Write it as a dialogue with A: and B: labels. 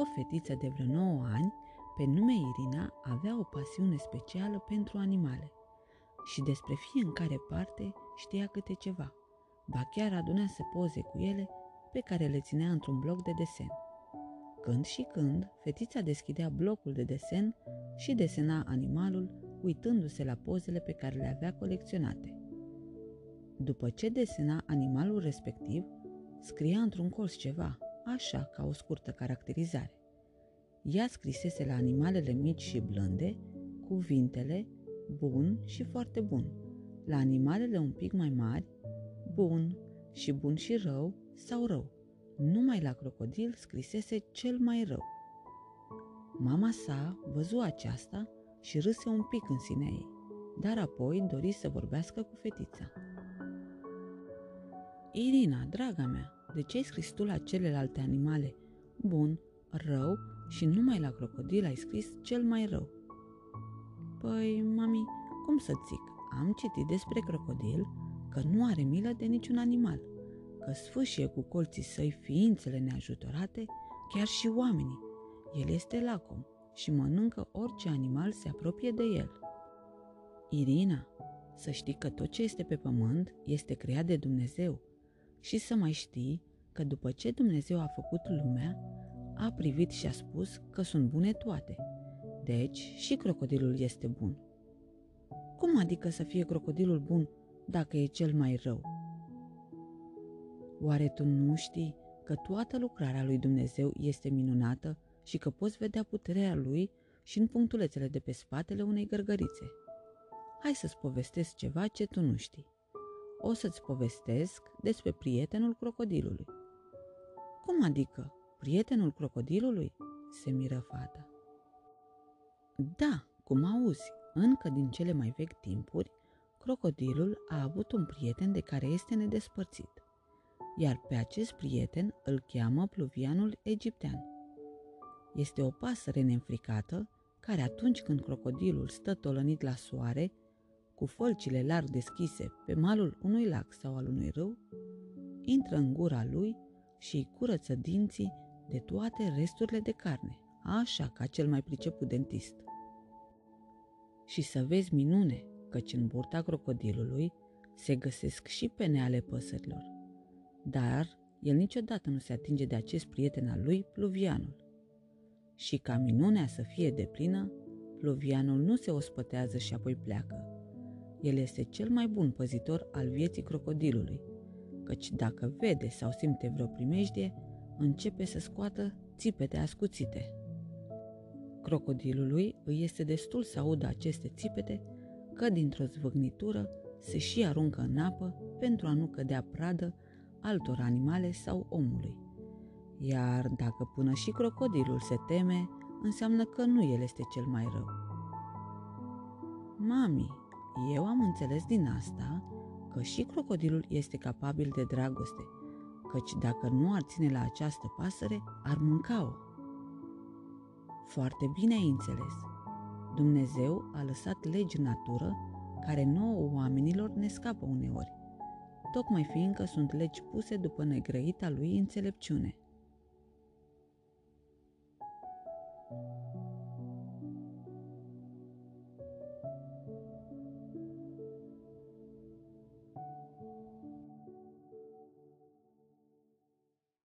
A: O fetiță de vreo 9 ani, pe nume Irina, avea o pasiune specială pentru animale și despre fiecare parte știa câte ceva. Ba chiar adunase poze cu ele pe care le ținea într-un bloc de desen. Când și când, fetița deschidea blocul de desen și desena animalul, uitându-se la pozele pe care le avea colecționate. După ce desena animalul respectiv, scria într-un colț ceva, așa ca o scurtă caracterizare. Ea scrisese la animalele mici și blânde cuvintele bun și foarte bun. La animalele un pic mai mari, bun și bun și rău sau rău. Numai la crocodil scrisese cel mai rău. Mama sa văzu aceasta și râse un pic în sine ei, dar apoi dori să vorbească cu fetița. Irina, draga mea, de ce ai scris tu la celelalte animale bun, rău și numai la crocodil ai scris cel mai rău? Păi, mami, cum să zic, am citit despre crocodil că nu are milă de niciun animal, că sfâșie cu colții săi ființele neajutorate, chiar și oamenii. El este lacom și mănâncă orice animal se apropie de el. Irina, să știi că tot ce este pe pământ este creat de Dumnezeu și să mai știi că după ce Dumnezeu a făcut lumea, a privit și a spus că sunt bune toate. Deci și crocodilul este bun. Cum adică să fie crocodilul bun dacă e cel mai rău? Oare tu nu știi că toată lucrarea lui Dumnezeu este minunată și că poți vedea puterea lui și în punctulețele de pe spatele unei gărgărițe? Hai să-ți povestesc ceva ce tu nu știi. O să-ți povestesc despre prietenul crocodilului. Cum adică? Prietenul crocodilului? se miră fata. Da, cum auzi, încă din cele mai vechi timpuri, crocodilul a avut un prieten de care este nedespărțit, iar pe acest prieten îl cheamă pluvianul egiptean. Este o pasăre neînfricată care atunci când crocodilul stă tolănit la soare, cu fălcile larg deschise pe malul unui lac sau al unui râu, intră în gura lui și îi curăță dinții de toate resturile de carne, așa ca cel mai priceput dentist. Și să vezi minune, căci în burta crocodilului se găsesc și pene ale păsărilor. Dar el niciodată nu se atinge de acest prieten al lui, pluvianul. Și ca minunea să fie deplină, pluvianul nu se ospătează și apoi pleacă. El este cel mai bun păzitor al vieții crocodilului, căci dacă vede sau simte vreo primejdie, începe să scoată țipete ascuțite. Crocodilului îi este destul să audă aceste țipete că dintr-o zvâgnitură se și aruncă în apă pentru a nu cădea pradă altor animale sau omului. Iar dacă până și crocodilul se teme, înseamnă că nu el este cel mai rău. Mami, eu am înțeles din asta că și crocodilul este capabil de dragoste, căci dacă nu ar ține la această pasăre, ar mânca-o. Foarte bine ai înțeles. Dumnezeu a lăsat legi în natură care nouă oamenilor ne scapă uneori, tocmai fiindcă sunt legi puse după negrăita lui înțelepciune.